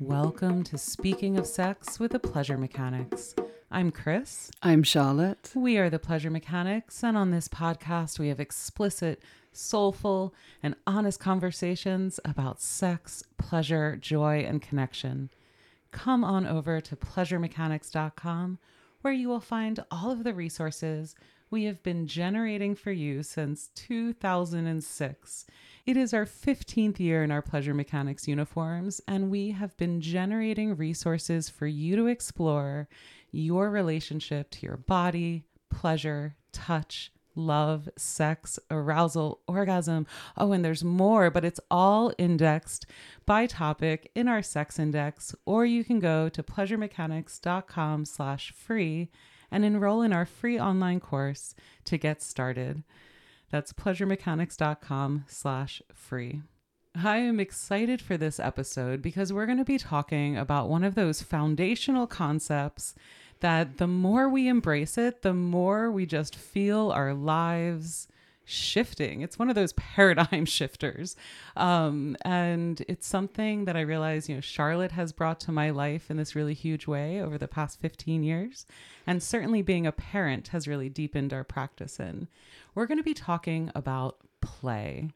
Welcome to Speaking of Sex with the Pleasure Mechanics. I'm Chris. I'm Charlotte. We are the Pleasure Mechanics, and on this podcast, we have explicit, soulful, and honest conversations about sex, pleasure, joy, and connection. Come on over to pleasuremechanics.com, where you will find all of the resources we have been generating for you since 2006 it is our 15th year in our Pleasure Mechanics uniforms, and we have been generating resources for you to explore your relationship to your body, pleasure, touch, love, sex, arousal, orgasm. Oh, and there's more, but it's all indexed by topic in our sex index, or you can go to pleasuremechanics.com slash free and enroll in our free online course to get started. That's pleasuremechanics.com slash free. I am excited for this episode because we're going to be talking about one of those foundational concepts that the more we embrace it, the more we just feel our lives shifting. It's one of those paradigm shifters. Um, and it's something that I realize, you know, Charlotte has brought to my life in this really huge way over the past 15 years. And certainly being a parent has really deepened our practice in. We're going to be talking about play.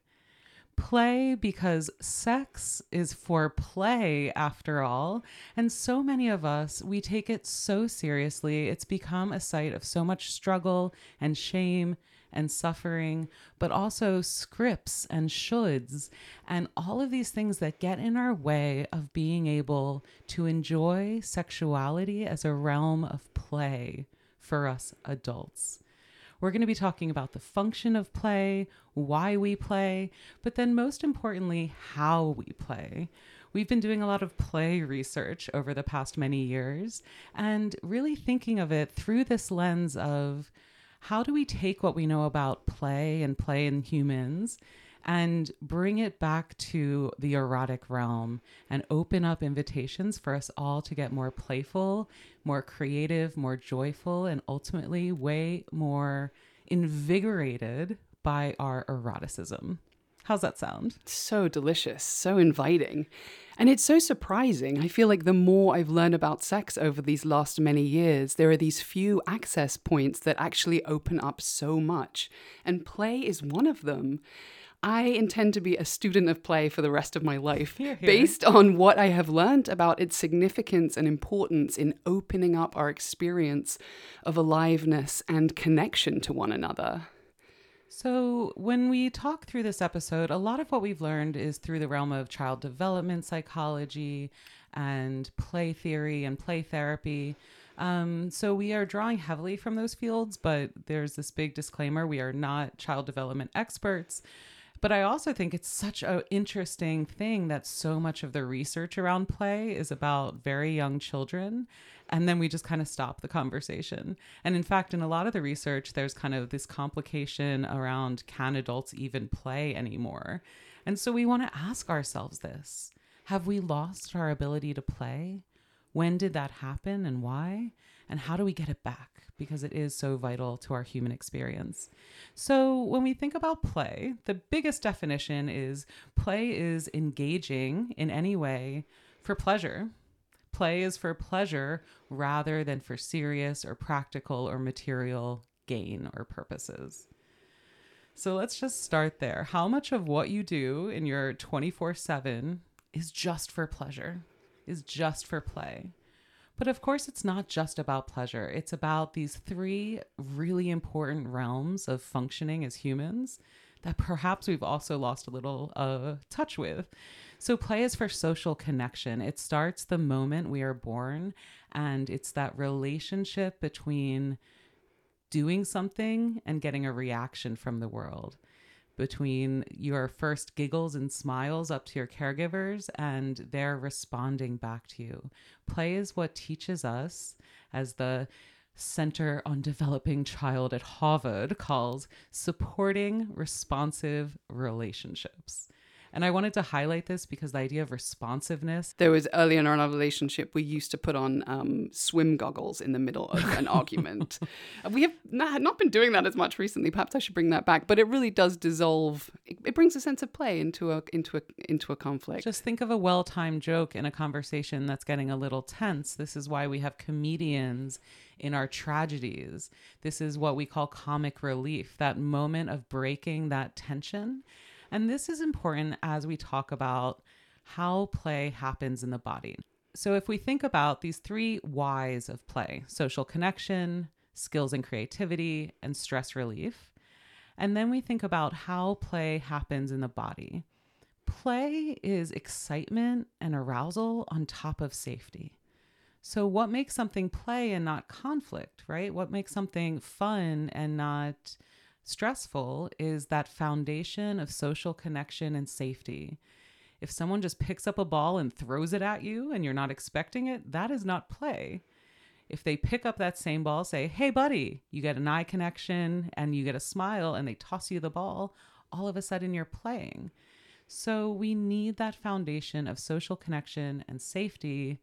Play because sex is for play after all. And so many of us, we take it so seriously. It's become a site of so much struggle and shame and suffering, but also scripts and shoulds and all of these things that get in our way of being able to enjoy sexuality as a realm of play for us adults. We're going to be talking about the function of play, why we play, but then most importantly, how we play. We've been doing a lot of play research over the past many years and really thinking of it through this lens of how do we take what we know about play and play in humans and bring it back to the erotic realm and open up invitations for us all to get more playful, more creative, more joyful, and ultimately way more invigorated by our eroticism. How's that sound? So delicious, so inviting. And it's so surprising. I feel like the more I've learned about sex over these last many years, there are these few access points that actually open up so much. And play is one of them. I intend to be a student of play for the rest of my life, Hear, hear. based on what I have learned about its significance and importance in opening up our experience of aliveness and connection to one another. So, when we talk through this episode, a lot of what we've learned is through the realm of child development psychology and play theory and play therapy. Um, so, we are drawing heavily from those fields, but there's this big disclaimer we are not child development experts. But I also think it's such an interesting thing that so much of the research around play is about very young children. And then we just kind of stop the conversation. And in fact, in a lot of the research, there's kind of this complication around can adults even play anymore? And so we want to ask ourselves this Have we lost our ability to play? When did that happen and why? And how do we get it back? Because it is so vital to our human experience. So, when we think about play, the biggest definition is play is engaging in any way for pleasure. Play is for pleasure rather than for serious or practical or material gain or purposes. So let's just start there. How much of what you do in your 24 7 is just for pleasure, is just for play? But of course, it's not just about pleasure. It's about these three really important realms of functioning as humans that perhaps we've also lost a little uh, touch with. So, play is for social connection. It starts the moment we are born, and it's that relationship between doing something and getting a reaction from the world between your first giggles and smiles up to your caregivers and they're responding back to you. Play is what teaches us, as the Center on Developing Child at Harvard calls supporting responsive relationships. And I wanted to highlight this because the idea of responsiveness. There was earlier in our relationship, we used to put on um, swim goggles in the middle of an argument. We have not, not been doing that as much recently. Perhaps I should bring that back. But it really does dissolve. It, it brings a sense of play into a into a into a conflict. Just think of a well-timed joke in a conversation that's getting a little tense. This is why we have comedians in our tragedies. This is what we call comic relief, that moment of breaking that tension. And this is important as we talk about how play happens in the body. So, if we think about these three whys of play social connection, skills and creativity, and stress relief, and then we think about how play happens in the body. Play is excitement and arousal on top of safety. So, what makes something play and not conflict, right? What makes something fun and not stressful is that foundation of social connection and safety. If someone just picks up a ball and throws it at you and you're not expecting it, that is not play. If they pick up that same ball, say, hey, buddy, you get an eye connection and you get a smile and they toss you the ball, all of a sudden you're playing. So we need that foundation of social connection and safety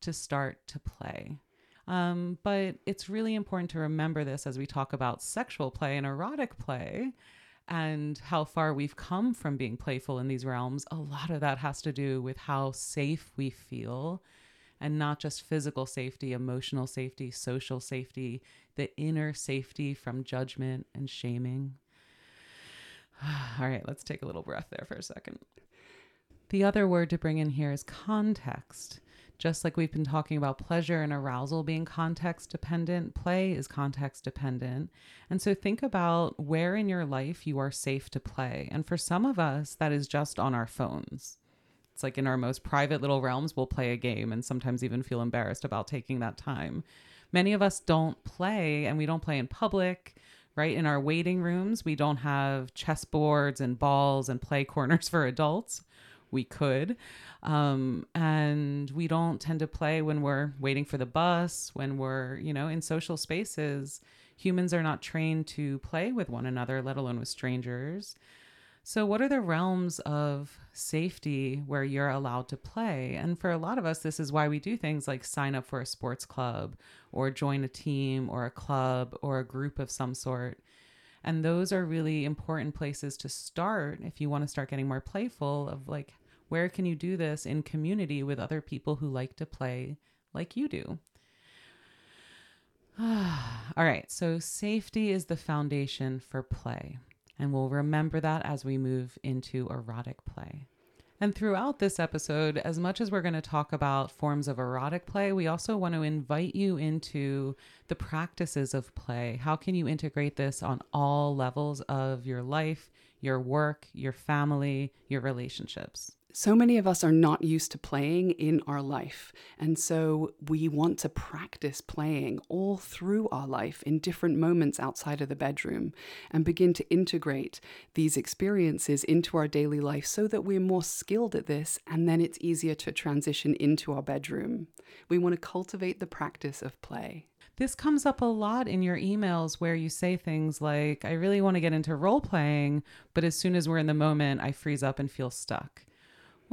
to start to play. Um, but it's really important to remember this as we talk about sexual play and erotic play and how far we've come from being playful in these realms. A lot of that has to do with how safe we feel and not just physical safety, emotional safety, social safety, the inner safety from judgment and shaming. All right, let's take a little breath there for a second. The other word to bring in here is context. Just like we've been talking about pleasure and arousal being context dependent, play is context dependent. And so think about where in your life you are safe to play. And for some of us, that is just on our phones. It's like in our most private little realms, we'll play a game and sometimes even feel embarrassed about taking that time. Many of us don't play and we don't play in public right? In our waiting rooms, we don't have chessboards and balls and play corners for adults we could. Um, and we don't tend to play when we're waiting for the bus, when we're, you know, in social spaces. Humans are not trained to play with one another, let alone with strangers. So, what are the realms of safety where you're allowed to play? And for a lot of us, this is why we do things like sign up for a sports club or join a team or a club or a group of some sort. And those are really important places to start if you want to start getting more playful of like, where can you do this in community with other people who like to play like you do? All right, so safety is the foundation for play, and we'll remember that as we move into erotic play. And throughout this episode, as much as we're going to talk about forms of erotic play, we also want to invite you into the practices of play. How can you integrate this on all levels of your life, your work, your family, your relationships? So many of us are not used to playing in our life. And so we want to practice playing all through our life in different moments outside of the bedroom and begin to integrate these experiences into our daily life so that we're more skilled at this and then it's easier to transition into our bedroom. We want to cultivate the practice of play. This comes up a lot in your emails where you say things like, I really want to get into role playing, but as soon as we're in the moment, I freeze up and feel stuck.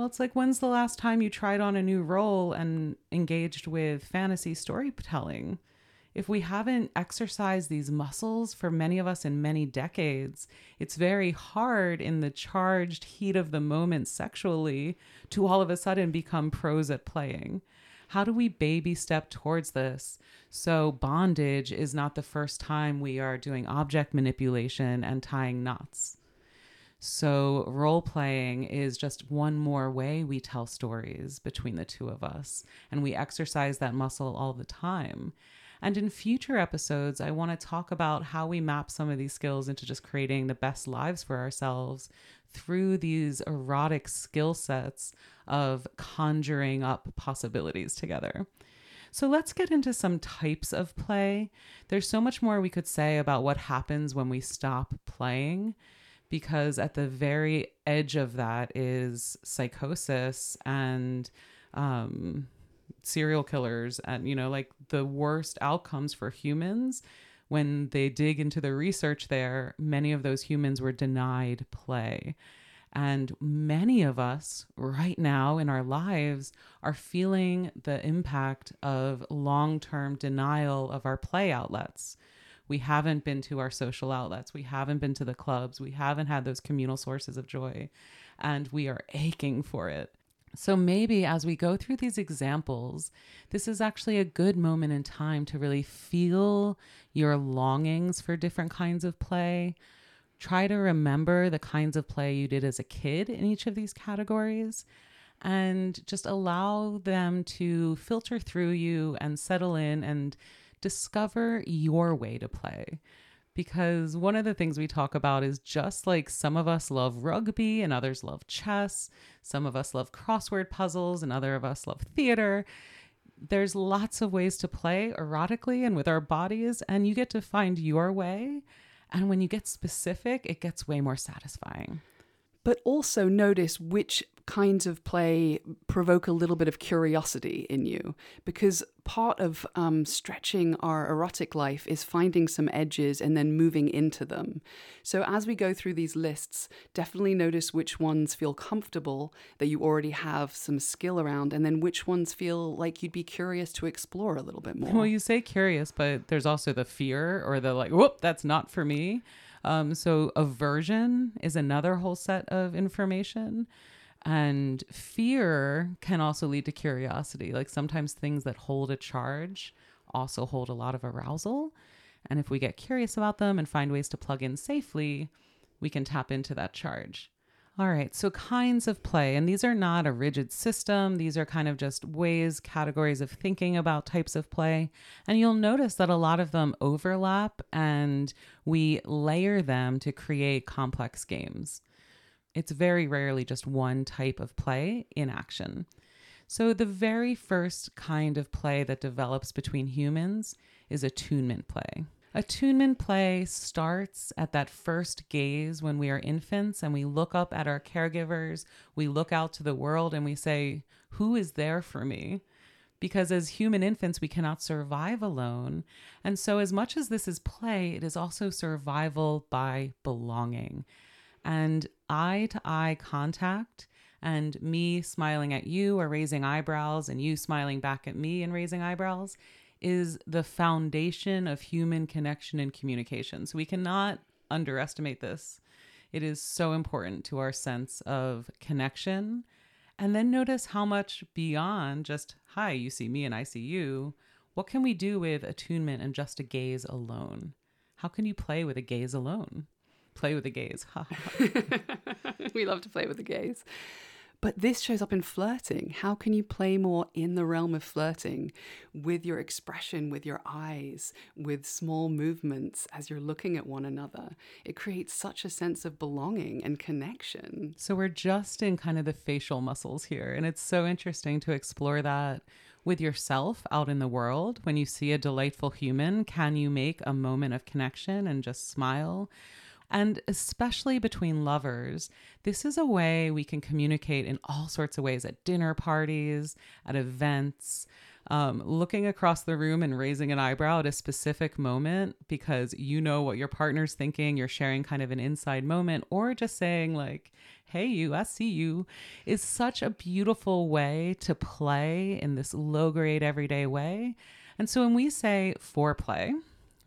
Well, it's like when's the last time you tried on a new role and engaged with fantasy storytelling? If we haven't exercised these muscles for many of us in many decades, it's very hard in the charged heat of the moment sexually to all of a sudden become pros at playing. How do we baby step towards this so bondage is not the first time we are doing object manipulation and tying knots? So, role playing is just one more way we tell stories between the two of us, and we exercise that muscle all the time. And in future episodes, I want to talk about how we map some of these skills into just creating the best lives for ourselves through these erotic skill sets of conjuring up possibilities together. So let's get into some types of play. There's so much more we could say about what happens when we stop playing because at the very edge of that is psychosis and um, serial killers and you know like the worst outcomes for humans when they dig into the research there many of those humans were denied play And many of us right now in our lives are feeling the impact of long term denial of our play outlets. We haven't been to our social outlets. We haven't been to the clubs. We haven't had those communal sources of joy. And we are aching for it. So maybe as we go through these examples, this is actually a good moment in time to really feel your longings for different kinds of play. Try to remember the kinds of play you did as a kid in each of these categories and just allow them to filter through you and settle in and discover your way to play because one of the things we talk about is just like some of us love rugby and others love chess, some of us love crossword puzzles and other of us love theater. There's lots of ways to play erotically and with our bodies, and you get to find your way. And when you get specific, it gets way more satisfying but also notice which kinds of play provoke a little bit of curiosity in you. Because part of um, stretching our erotic life is finding some edges and then moving into them. So as we go through these lists, definitely notice which ones feel comfortable that you already have some skill around, and then which ones feel like you'd be curious to explore a little bit more. Well, you say curious, but there's also the fear or the like, whoop, that's not for me. Um, so aversion is another whole set of information. And fear can also lead to curiosity. Like sometimes things that hold a charge also hold a lot of arousal. And if we get curious about them and find ways to plug in safely, we can tap into that charge. All right, so kinds of play, and these are not a rigid system. These are kind of just ways, categories of thinking about types of play. And you'll notice that a lot of them overlap and we layer them to create complex games. It's very rarely just one type of play in action. So, the very first kind of play that develops between humans is attunement play. Attunement play starts at that first gaze when we are infants and we look up at our caregivers, we look out to the world and we say, Who is there for me? Because as human infants, we cannot survive alone. And so, as much as this is play, it is also survival by belonging. And eye to eye contact and me smiling at you or raising eyebrows and you smiling back at me and raising eyebrows is the foundation of human connection and communication. So we cannot underestimate this. It is so important to our sense of connection. And then notice how much beyond just, hi, you see me and I see you, what can we do with attunement and just a gaze alone? How can you play with a gaze alone? Play with the gaze. we love to play with the gaze. But this shows up in flirting. How can you play more in the realm of flirting with your expression, with your eyes, with small movements as you're looking at one another? It creates such a sense of belonging and connection. So we're just in kind of the facial muscles here. And it's so interesting to explore that with yourself out in the world. When you see a delightful human, can you make a moment of connection and just smile? And especially between lovers, this is a way we can communicate in all sorts of ways at dinner parties, at events. Um, looking across the room and raising an eyebrow at a specific moment because you know what your partner's thinking, you're sharing kind of an inside moment, or just saying, like, hey, you, I see you, is such a beautiful way to play in this low grade everyday way. And so when we say foreplay,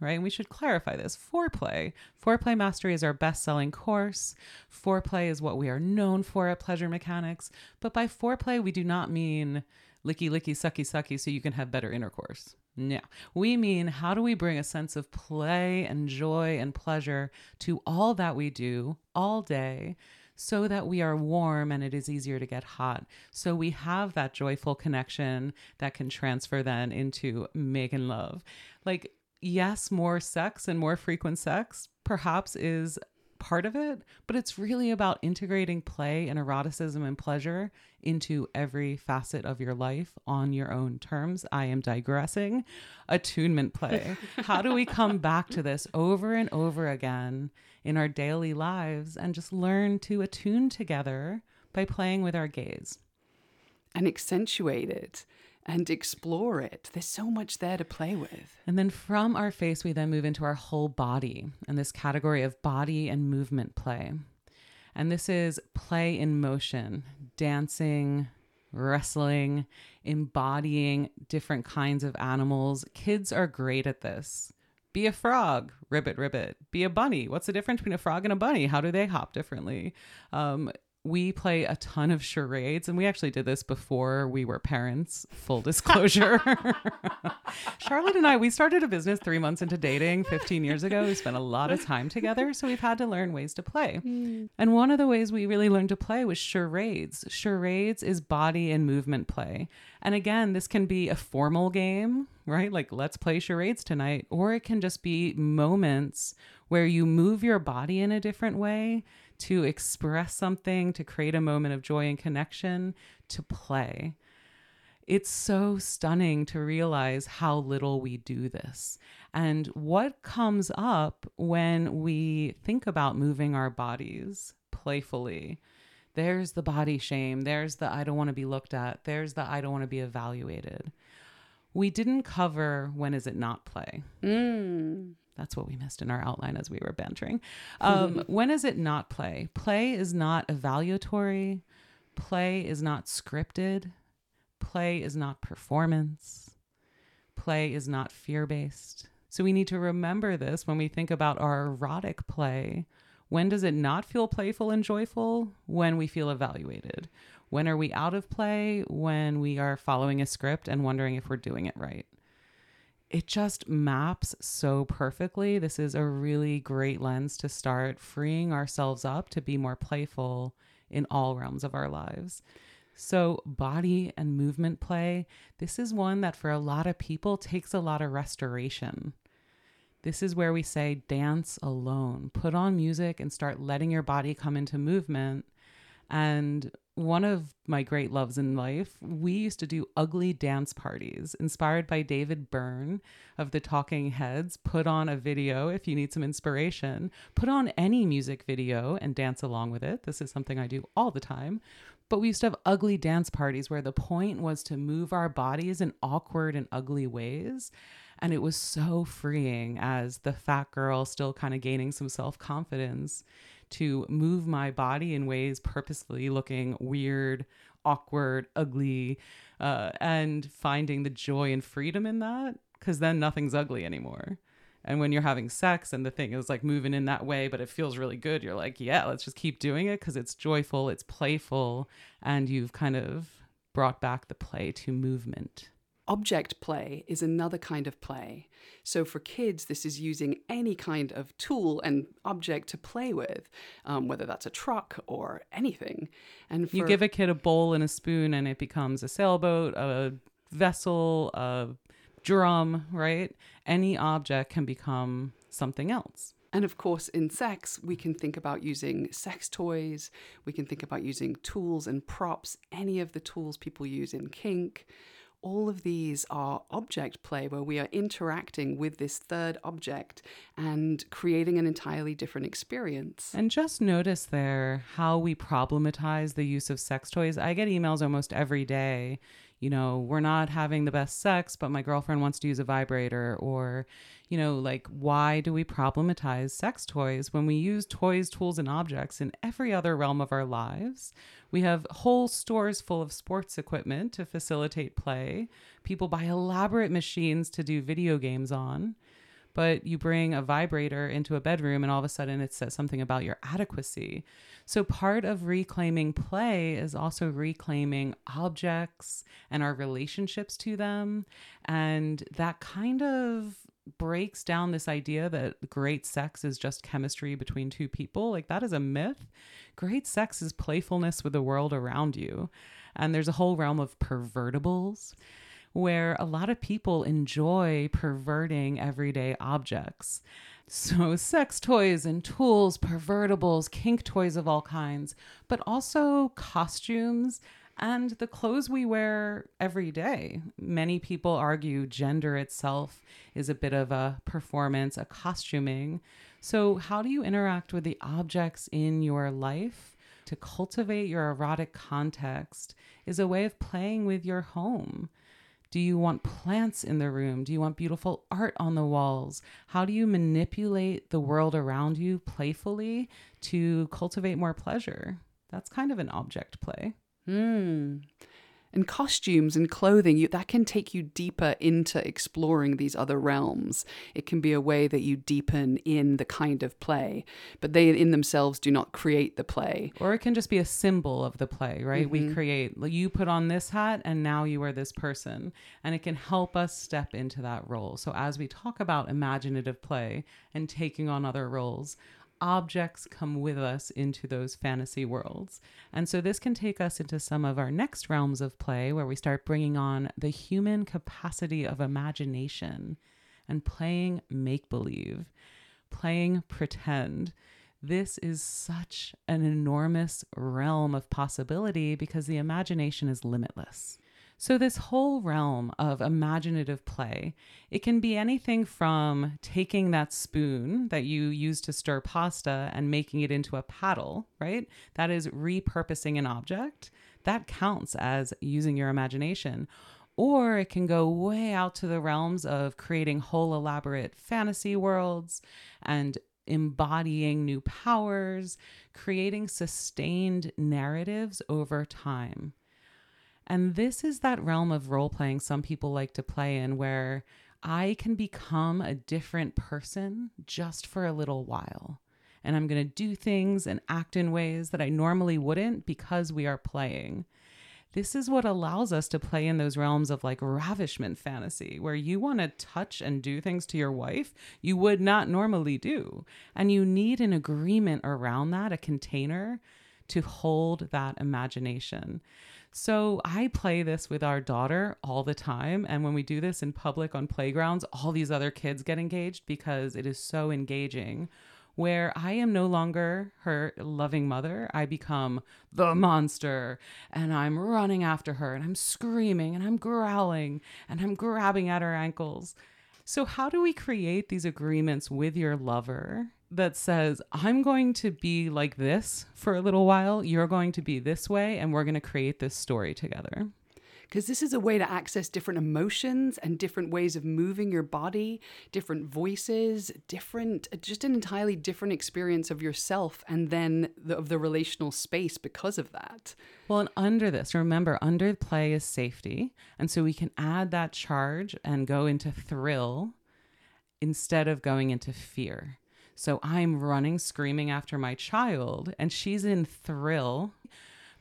right? And we should clarify this. Foreplay. Foreplay Mastery is our best selling course. Foreplay is what we are known for at Pleasure Mechanics. But by foreplay, we do not mean licky, licky, sucky, sucky so you can have better intercourse. No, we mean how do we bring a sense of play and joy and pleasure to all that we do all day so that we are warm and it is easier to get hot. So we have that joyful connection that can transfer then into making love. Like yes, more sex and more frequent sex perhaps is part of it, but it's really about integrating play and eroticism and pleasure into every facet of your life on your own terms. I am digressing. Attunement play. How do we come back to this over and over again in our daily lives and just learn to attune together by playing with our gaze? And accentuate it and explore it. There's so much there to play with. And then from our face, we then move into our whole body and this category of body and movement play. And this is play in motion, dancing, wrestling, embodying different kinds of animals. Kids are great at this. Be a frog, ribbit, ribbit. Be a bunny. What's the difference between a frog and a bunny? How do they hop differently? Um, we play a ton of charades and we actually did this before we were parents full disclosure. Charlotte and i we started a business three months into dating 15 years ago. We spent a lot of time together so we've had to learn ways to play. Mm. and one of the ways we really learned to play was charades. Charades is body and movement play. And again this can be a formal game right? Like let's play charades tonight. Or it can just be moments where you move your body in a different way to express something, to create a moment of joy and connection, to play. It's so stunning to realize how little we do this. And what comes up when we think about moving our bodies playfully. There's the body shame. There's the I don't want to be looked at. There's the I don't want to be evaluated. We didn't cover when is it not play. Mm. That's what we missed in our outline as we were bantering. Um, when is it not play? Play is not evaluatory. Play is not scripted. Play is not performance. Play is not fear based. So we need to remember this when we think about our erotic play. When does it not feel playful and joyful? When we feel evaluated. When are we out of play? When we are following a script and wondering if we're doing it right it just maps so perfectly. This is a really great lens to start freeing ourselves up to be more playful in all realms of our lives. So, body and movement play, this is one that for a lot of people takes a lot of restoration. This is where we say dance alone. Put on music and start letting your body come into movement. And one of my great loves in life, we used to do ugly dance parties inspired by David Byrne of the Talking Heads. Put on a video if you need some inspiration. Put on any music video and dance along with it. This is something I do all the time. But we used to have ugly dance parties where the point was to move our bodies in awkward and ugly ways. And it was so freeing as the fat girl still kind of gaining some self confidence to move my body in ways purposely looking weird, awkward, ugly, uh, and finding the joy and freedom in that. Because then nothing's ugly anymore. And when you're having sex and the thing is like moving in that way, but it feels really good, you're like, yeah, let's just keep doing it because it's joyful, it's playful, and you've kind of brought back the play to movement. Object play is another kind of play. So for kids, this is using any kind of tool and object to play with, um, whether that's a truck or anything. And for, you give a kid a bowl and a spoon, and it becomes a sailboat, a vessel, a drum, right? Any object can become something else. And of course, in sex, we can think about using sex toys, we can think about using tools and props, any of the tools people use in kink all of these are object play where we are interacting with this third object and creating an entirely different experience. And just notice there how we problematize the use of sex toys. I get emails almost every day you know, we're not having the best sex, but my girlfriend wants to use a vibrator, or, you know, like, why do we problematize sex toys when we use toys, tools, and objects in every other realm of our lives? We have whole stores full of sports equipment to facilitate play. People buy elaborate machines to do video games on but you bring a vibrator into a bedroom and all of a sudden it says something about your adequacy. So, part of reclaiming play is also reclaiming objects and our relationships to them. And that kind of breaks down this idea that great sex is just chemistry between two people. Like, that is a myth. Great sex is playfulness with the world around you. And there's a whole realm of pervertibles where a lot of people enjoy perverting everyday objects. So, sex toys and tools, pervertibles, kink toys of all kinds, but also costumes and the clothes we wear every day. Many people argue gender itself is a bit of a performance, a costuming. So, how do you interact with the objects in your life? To cultivate your erotic context is a way of playing with your home Do you want plants in the room? Do you want beautiful art on the walls? How do you manipulate the world around you playfully to cultivate more pleasure? That's kind of an object play. Hmm and costumes and clothing you, that can take you deeper into exploring these other realms. It can be a way that you deepen in the kind of play but they in themselves do not create the play. Or it can just be a symbol of the play right? Mm-hmm. we create you put on this hat and now you are this person. And it can help us step into that role. So as we talk about imaginative play and taking on other roles objects come with us into those fantasy worlds. And so this can take us into some of our next realms of play where we start bringing on the human capacity of imagination and playing make believe, playing pretend. This is such an enormous realm of possibility because the imagination is limitless. So, this whole realm of imaginative play, it can be anything from taking that spoon that you use to stir pasta and making it into a paddle, right? That is repurposing an object. That counts as using your imagination. Or it can go way out to the realms of creating whole elaborate fantasy worlds and embodying new powers, creating sustained narratives over time. And this is that realm of role playing some people like to play in where I can become a different person just for a little while. And I'm going to do things and act in ways that I normally wouldn't because we are playing. This is what allows us to play in those realms of like ravishment fantasy, where you want to touch and do things to your wife you would not normally do. And you need an agreement around that, a container to hold that imagination. So I play this with our daughter all the time. And when we do this in public on playgrounds, all these other kids get engaged because it is so engaging. Where I am no longer her loving mother, I become the monster and I'm running after her and I'm screaming and I'm growling and I'm grabbing at her ankles. So, how do we create these agreements with your lover that says, I'm going to be like this for a little while, you're going to be this way, and we're going to create this story together. Because this is a way to access different emotions and different ways of moving your body, different voices, different, uh, just an entirely different experience of yourself and then the, of the relational space because of that. Well, and under this, remember, under play is safety. And so we can add that charge and go into thrill instead of going into fear. So I'm running, screaming after my child, and she's in thrill,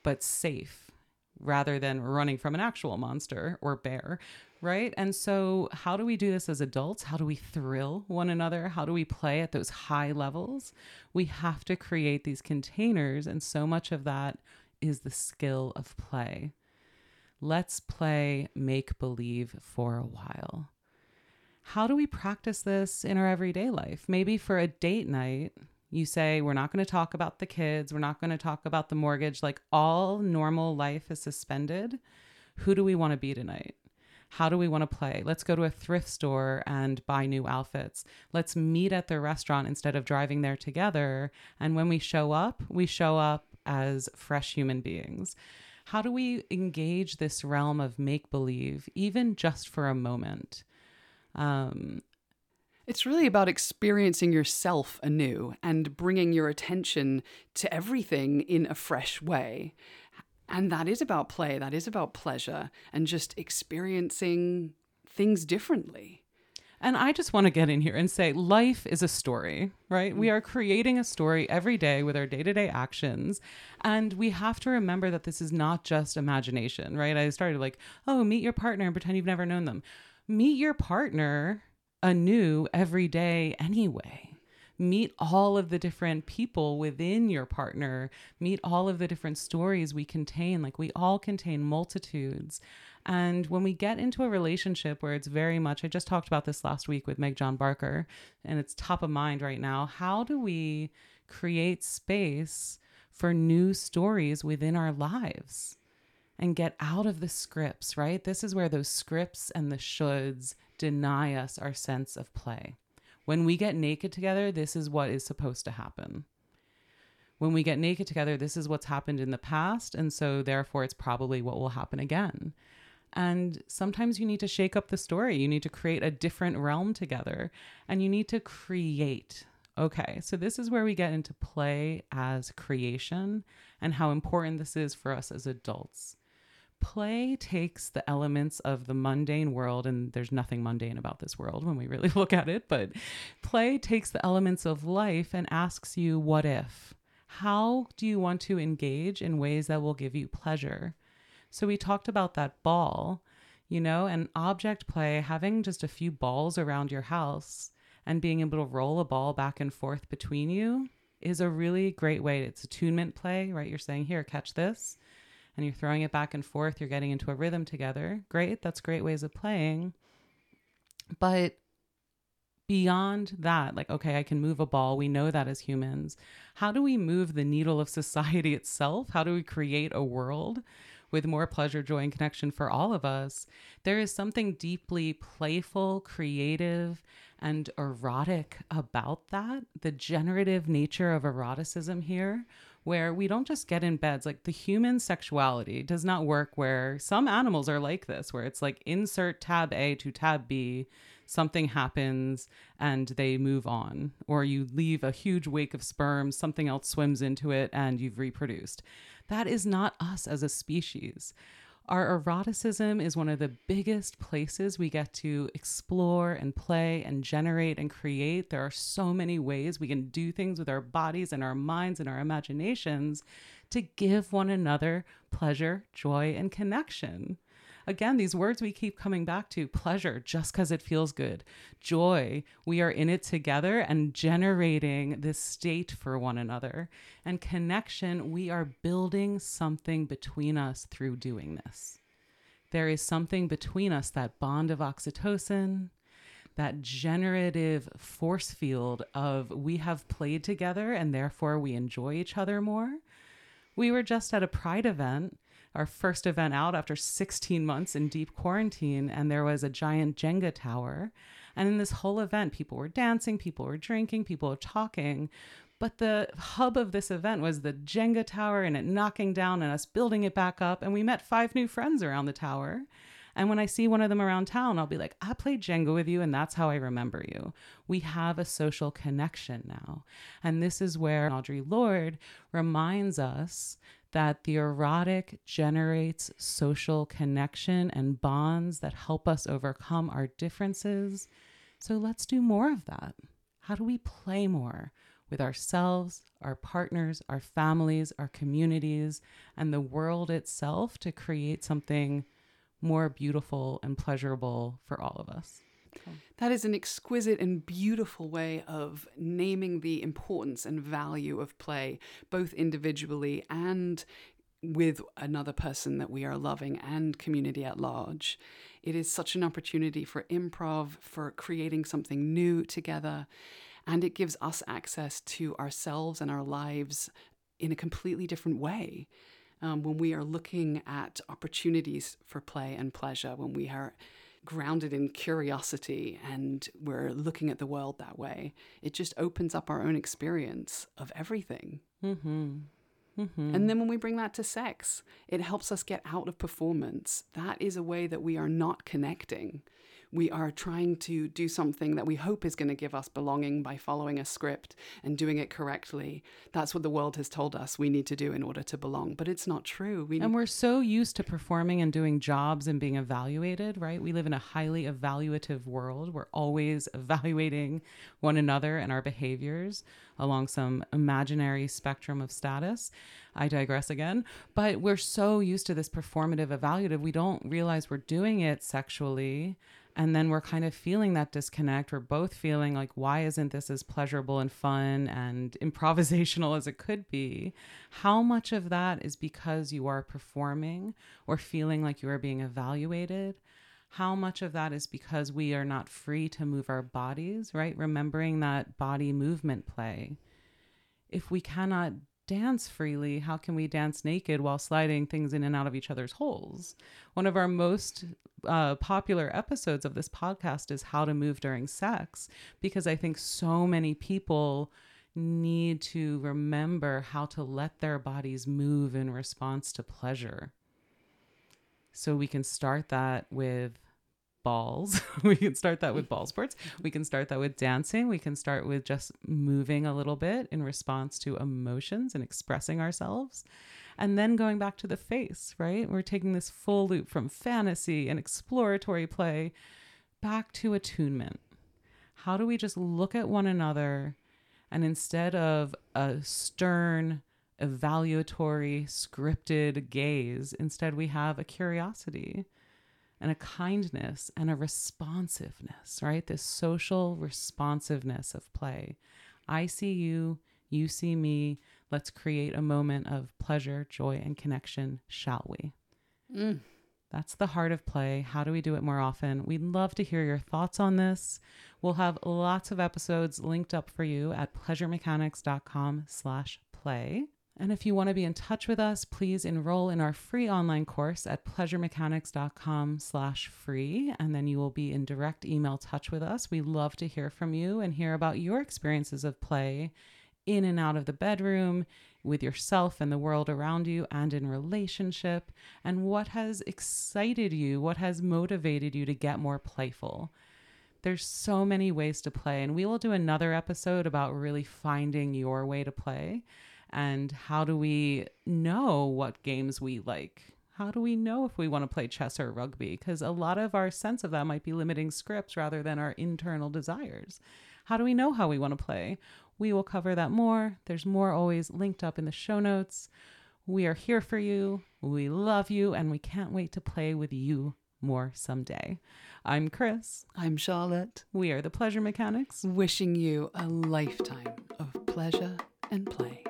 but safe rather than running from an actual monster or bear, right? And so, how do we do this as adults? How do we thrill one another? How do we play at those high levels? We have to create these containers, and so much of that is the skill of play. Let's play make believe for a while how do we practice this in our everyday life? Maybe for a date night, you say, We're not going to talk about the kids. We're not going to talk about the mortgage. Like all normal life is suspended. Who do we want to be tonight? How do we want to play? Let's go to a thrift store and buy new outfits. Let's meet at the restaurant instead of driving there together. And when we show up, we show up as fresh human beings. How do we engage this realm of make believe, even just for a moment? Um, it's really about experiencing yourself anew and bringing your attention to everything in a fresh way. And that is about play, that is about pleasure, and just experiencing things differently. And I just want to get in here and say life is a story, right? We mm. are creating a story every day with our day to day actions. And we have to remember that this is not just imagination, right? I started like, oh, meet your partner and pretend you've never known them meet your partner anew every day anyway. Meet all of the different people within your partner. Meet all of the different stories we contain. Like we all contain multitudes. And when we get into a relationship where it's very much, I just talked about this last week with Meg John Barker, and it's top of mind right now. How do we create space for new stories within our lives? And get out of the scripts, right? This is where those scripts and the shoulds deny us our sense of play. When we get naked together, this is what is supposed to happen. When we get naked together, this is what's happened in the past. And so, therefore, it's probably what will happen again. And sometimes you need to shake up the story. You need to create a different realm together and you need to create. Okay, so this is where we get into play as creation and how important this is for us as adults. Play takes the elements of the mundane world, and there's nothing mundane about this world when we really look at it, but play takes the elements of life and asks you, What if? How do you want to engage in ways that will give you pleasure? So we talked about that ball, you know, and object play, having just a few balls around your house and being able to roll a ball back and forth between you is a really great way. It's attunement play, right? You're saying, here, catch this. And you're throwing it back and forth. You're getting into a rhythm together. Great. That's great ways of playing. But beyond that, like, okay, I can move a ball. We know that as humans. How do we move the needle of society itself? How do we create a world with more pleasure, joy, and connection for all of us? There is something deeply playful, creative, and erotic about that. The generative nature of eroticism here, where we don't just get in beds. Like the human sexuality does not work where some animals are like this, where it's like insert tab A to tab B, something happens and they move on, or you leave a huge wake of sperm, something else swims into it, and you've reproduced. That is not us as a species. Our eroticism is one of the biggest places we get to explore and play and generate and create. There are so many ways we can do things with our bodies and our minds and our imaginations to give one another pleasure, joy, and connection again, these words we keep coming back to pleasure, just because it feels good, joy, we are in it together and generating this state for one another. And connection, we are building something between us through doing this. There is something between us, that bond of oxytocin, that generative force field of we have played together and therefore we enjoy each other more. We were just at a pride event our first event out after 16 months in deep quarantine, and there was a giant Jenga tower. And in this whole event, people were dancing, people were drinking, people were talking. But the hub of this event was the Jenga tower and it knocking down and us building it back up. And we met five new friends around the tower. And when I see one of them around town, I'll be like, I played Jenga with you, and that's how I remember you. We have a social connection now. And this is where Audre Lorde reminds us that the erotic generates social connection and bonds that help us overcome our differences. So let's do more of that. How do we play more with ourselves, our partners, our families, our communities, and the world itself to create something more beautiful and pleasurable for all of us? That is an exquisite and beautiful way of naming the importance and value of play, both individually and with another person that we are loving and community at large. It is such an opportunity for improv, for creating something new together, and it gives us access to ourselves and our lives in a completely different way. Um, when we are looking at opportunities for play and pleasure, when we are grounded in curiosity and we're looking at the world that way, it just opens up our own experience of everything. Mm-hmm. Mm-hmm. And then when we bring that to sex, it helps us get out of performance. That is a way that we are not connecting we are trying to do something that we hope is going to give us belonging by following a script and doing it correctly. That's what the world has told us we need to do in order to belong, but it's not true. We and we're so used to performing and doing jobs and being evaluated, right? We live in a highly evaluative world. We're always evaluating one another and our behaviors along some imaginary spectrum of status. I digress again. But we're so used to this performative evaluative, we don't realize we're doing it sexually and then we're kind of feeling that disconnect. We're both feeling like why isn't this as pleasurable and fun and improvisational as it could be? How much of that is because you are performing or feeling like you are being evaluated? How much of that is because we are not free to move our bodies right? Remembering that body movement play. If we cannot dance freely, how can we dance naked while sliding things in and out of each other's holes? One of our most uh, popular episodes of this podcast is how to move during sex, because I think so many people need to remember how to let their bodies move in response to pleasure. So we can start that with balls. we can start that with ball sports. We can start that with dancing. We can start with just moving a little bit in response to emotions and expressing ourselves. And then going back to the face, right? We're taking this full loop from fantasy and exploratory play back to attunement. How do we just look at one another and instead of a stern, evaluatory, scripted gaze, instead we have a curiosity and a kindness and a responsiveness, right? This social responsiveness of play. I see you, you see me. Let's create a moment of pleasure, joy, and connection, shall we? Mm. That's the heart of play. How do we do it more often? We'd love to hear your thoughts on this. We'll have lots of episodes linked up for you at pleasuremechanics.com slash play. And if you want to be in touch with us, please enroll in our free online course at pleasuremechanics.com slash free. And then you will be in direct email touch with us. We love to hear from you and hear about your experiences of play in and out of the bedroom, with yourself and the world around you, and in relationship, and what has excited you, what has motivated you to get more playful. There's so many ways to play, and we will do another episode about really finding your way to play and how do we know what games we like? How do we know if we want to play chess or rugby? Because a lot of our sense of that might be limiting scripts rather than our internal desires. How do we know how we want to play? We will cover that more. There's more always linked up in the show notes. We are here for you. We love you, and we can't wait to play with you more someday. I'm Chris. I'm Charlotte. We are the Pleasure Mechanics. Wishing you a lifetime of pleasure and play.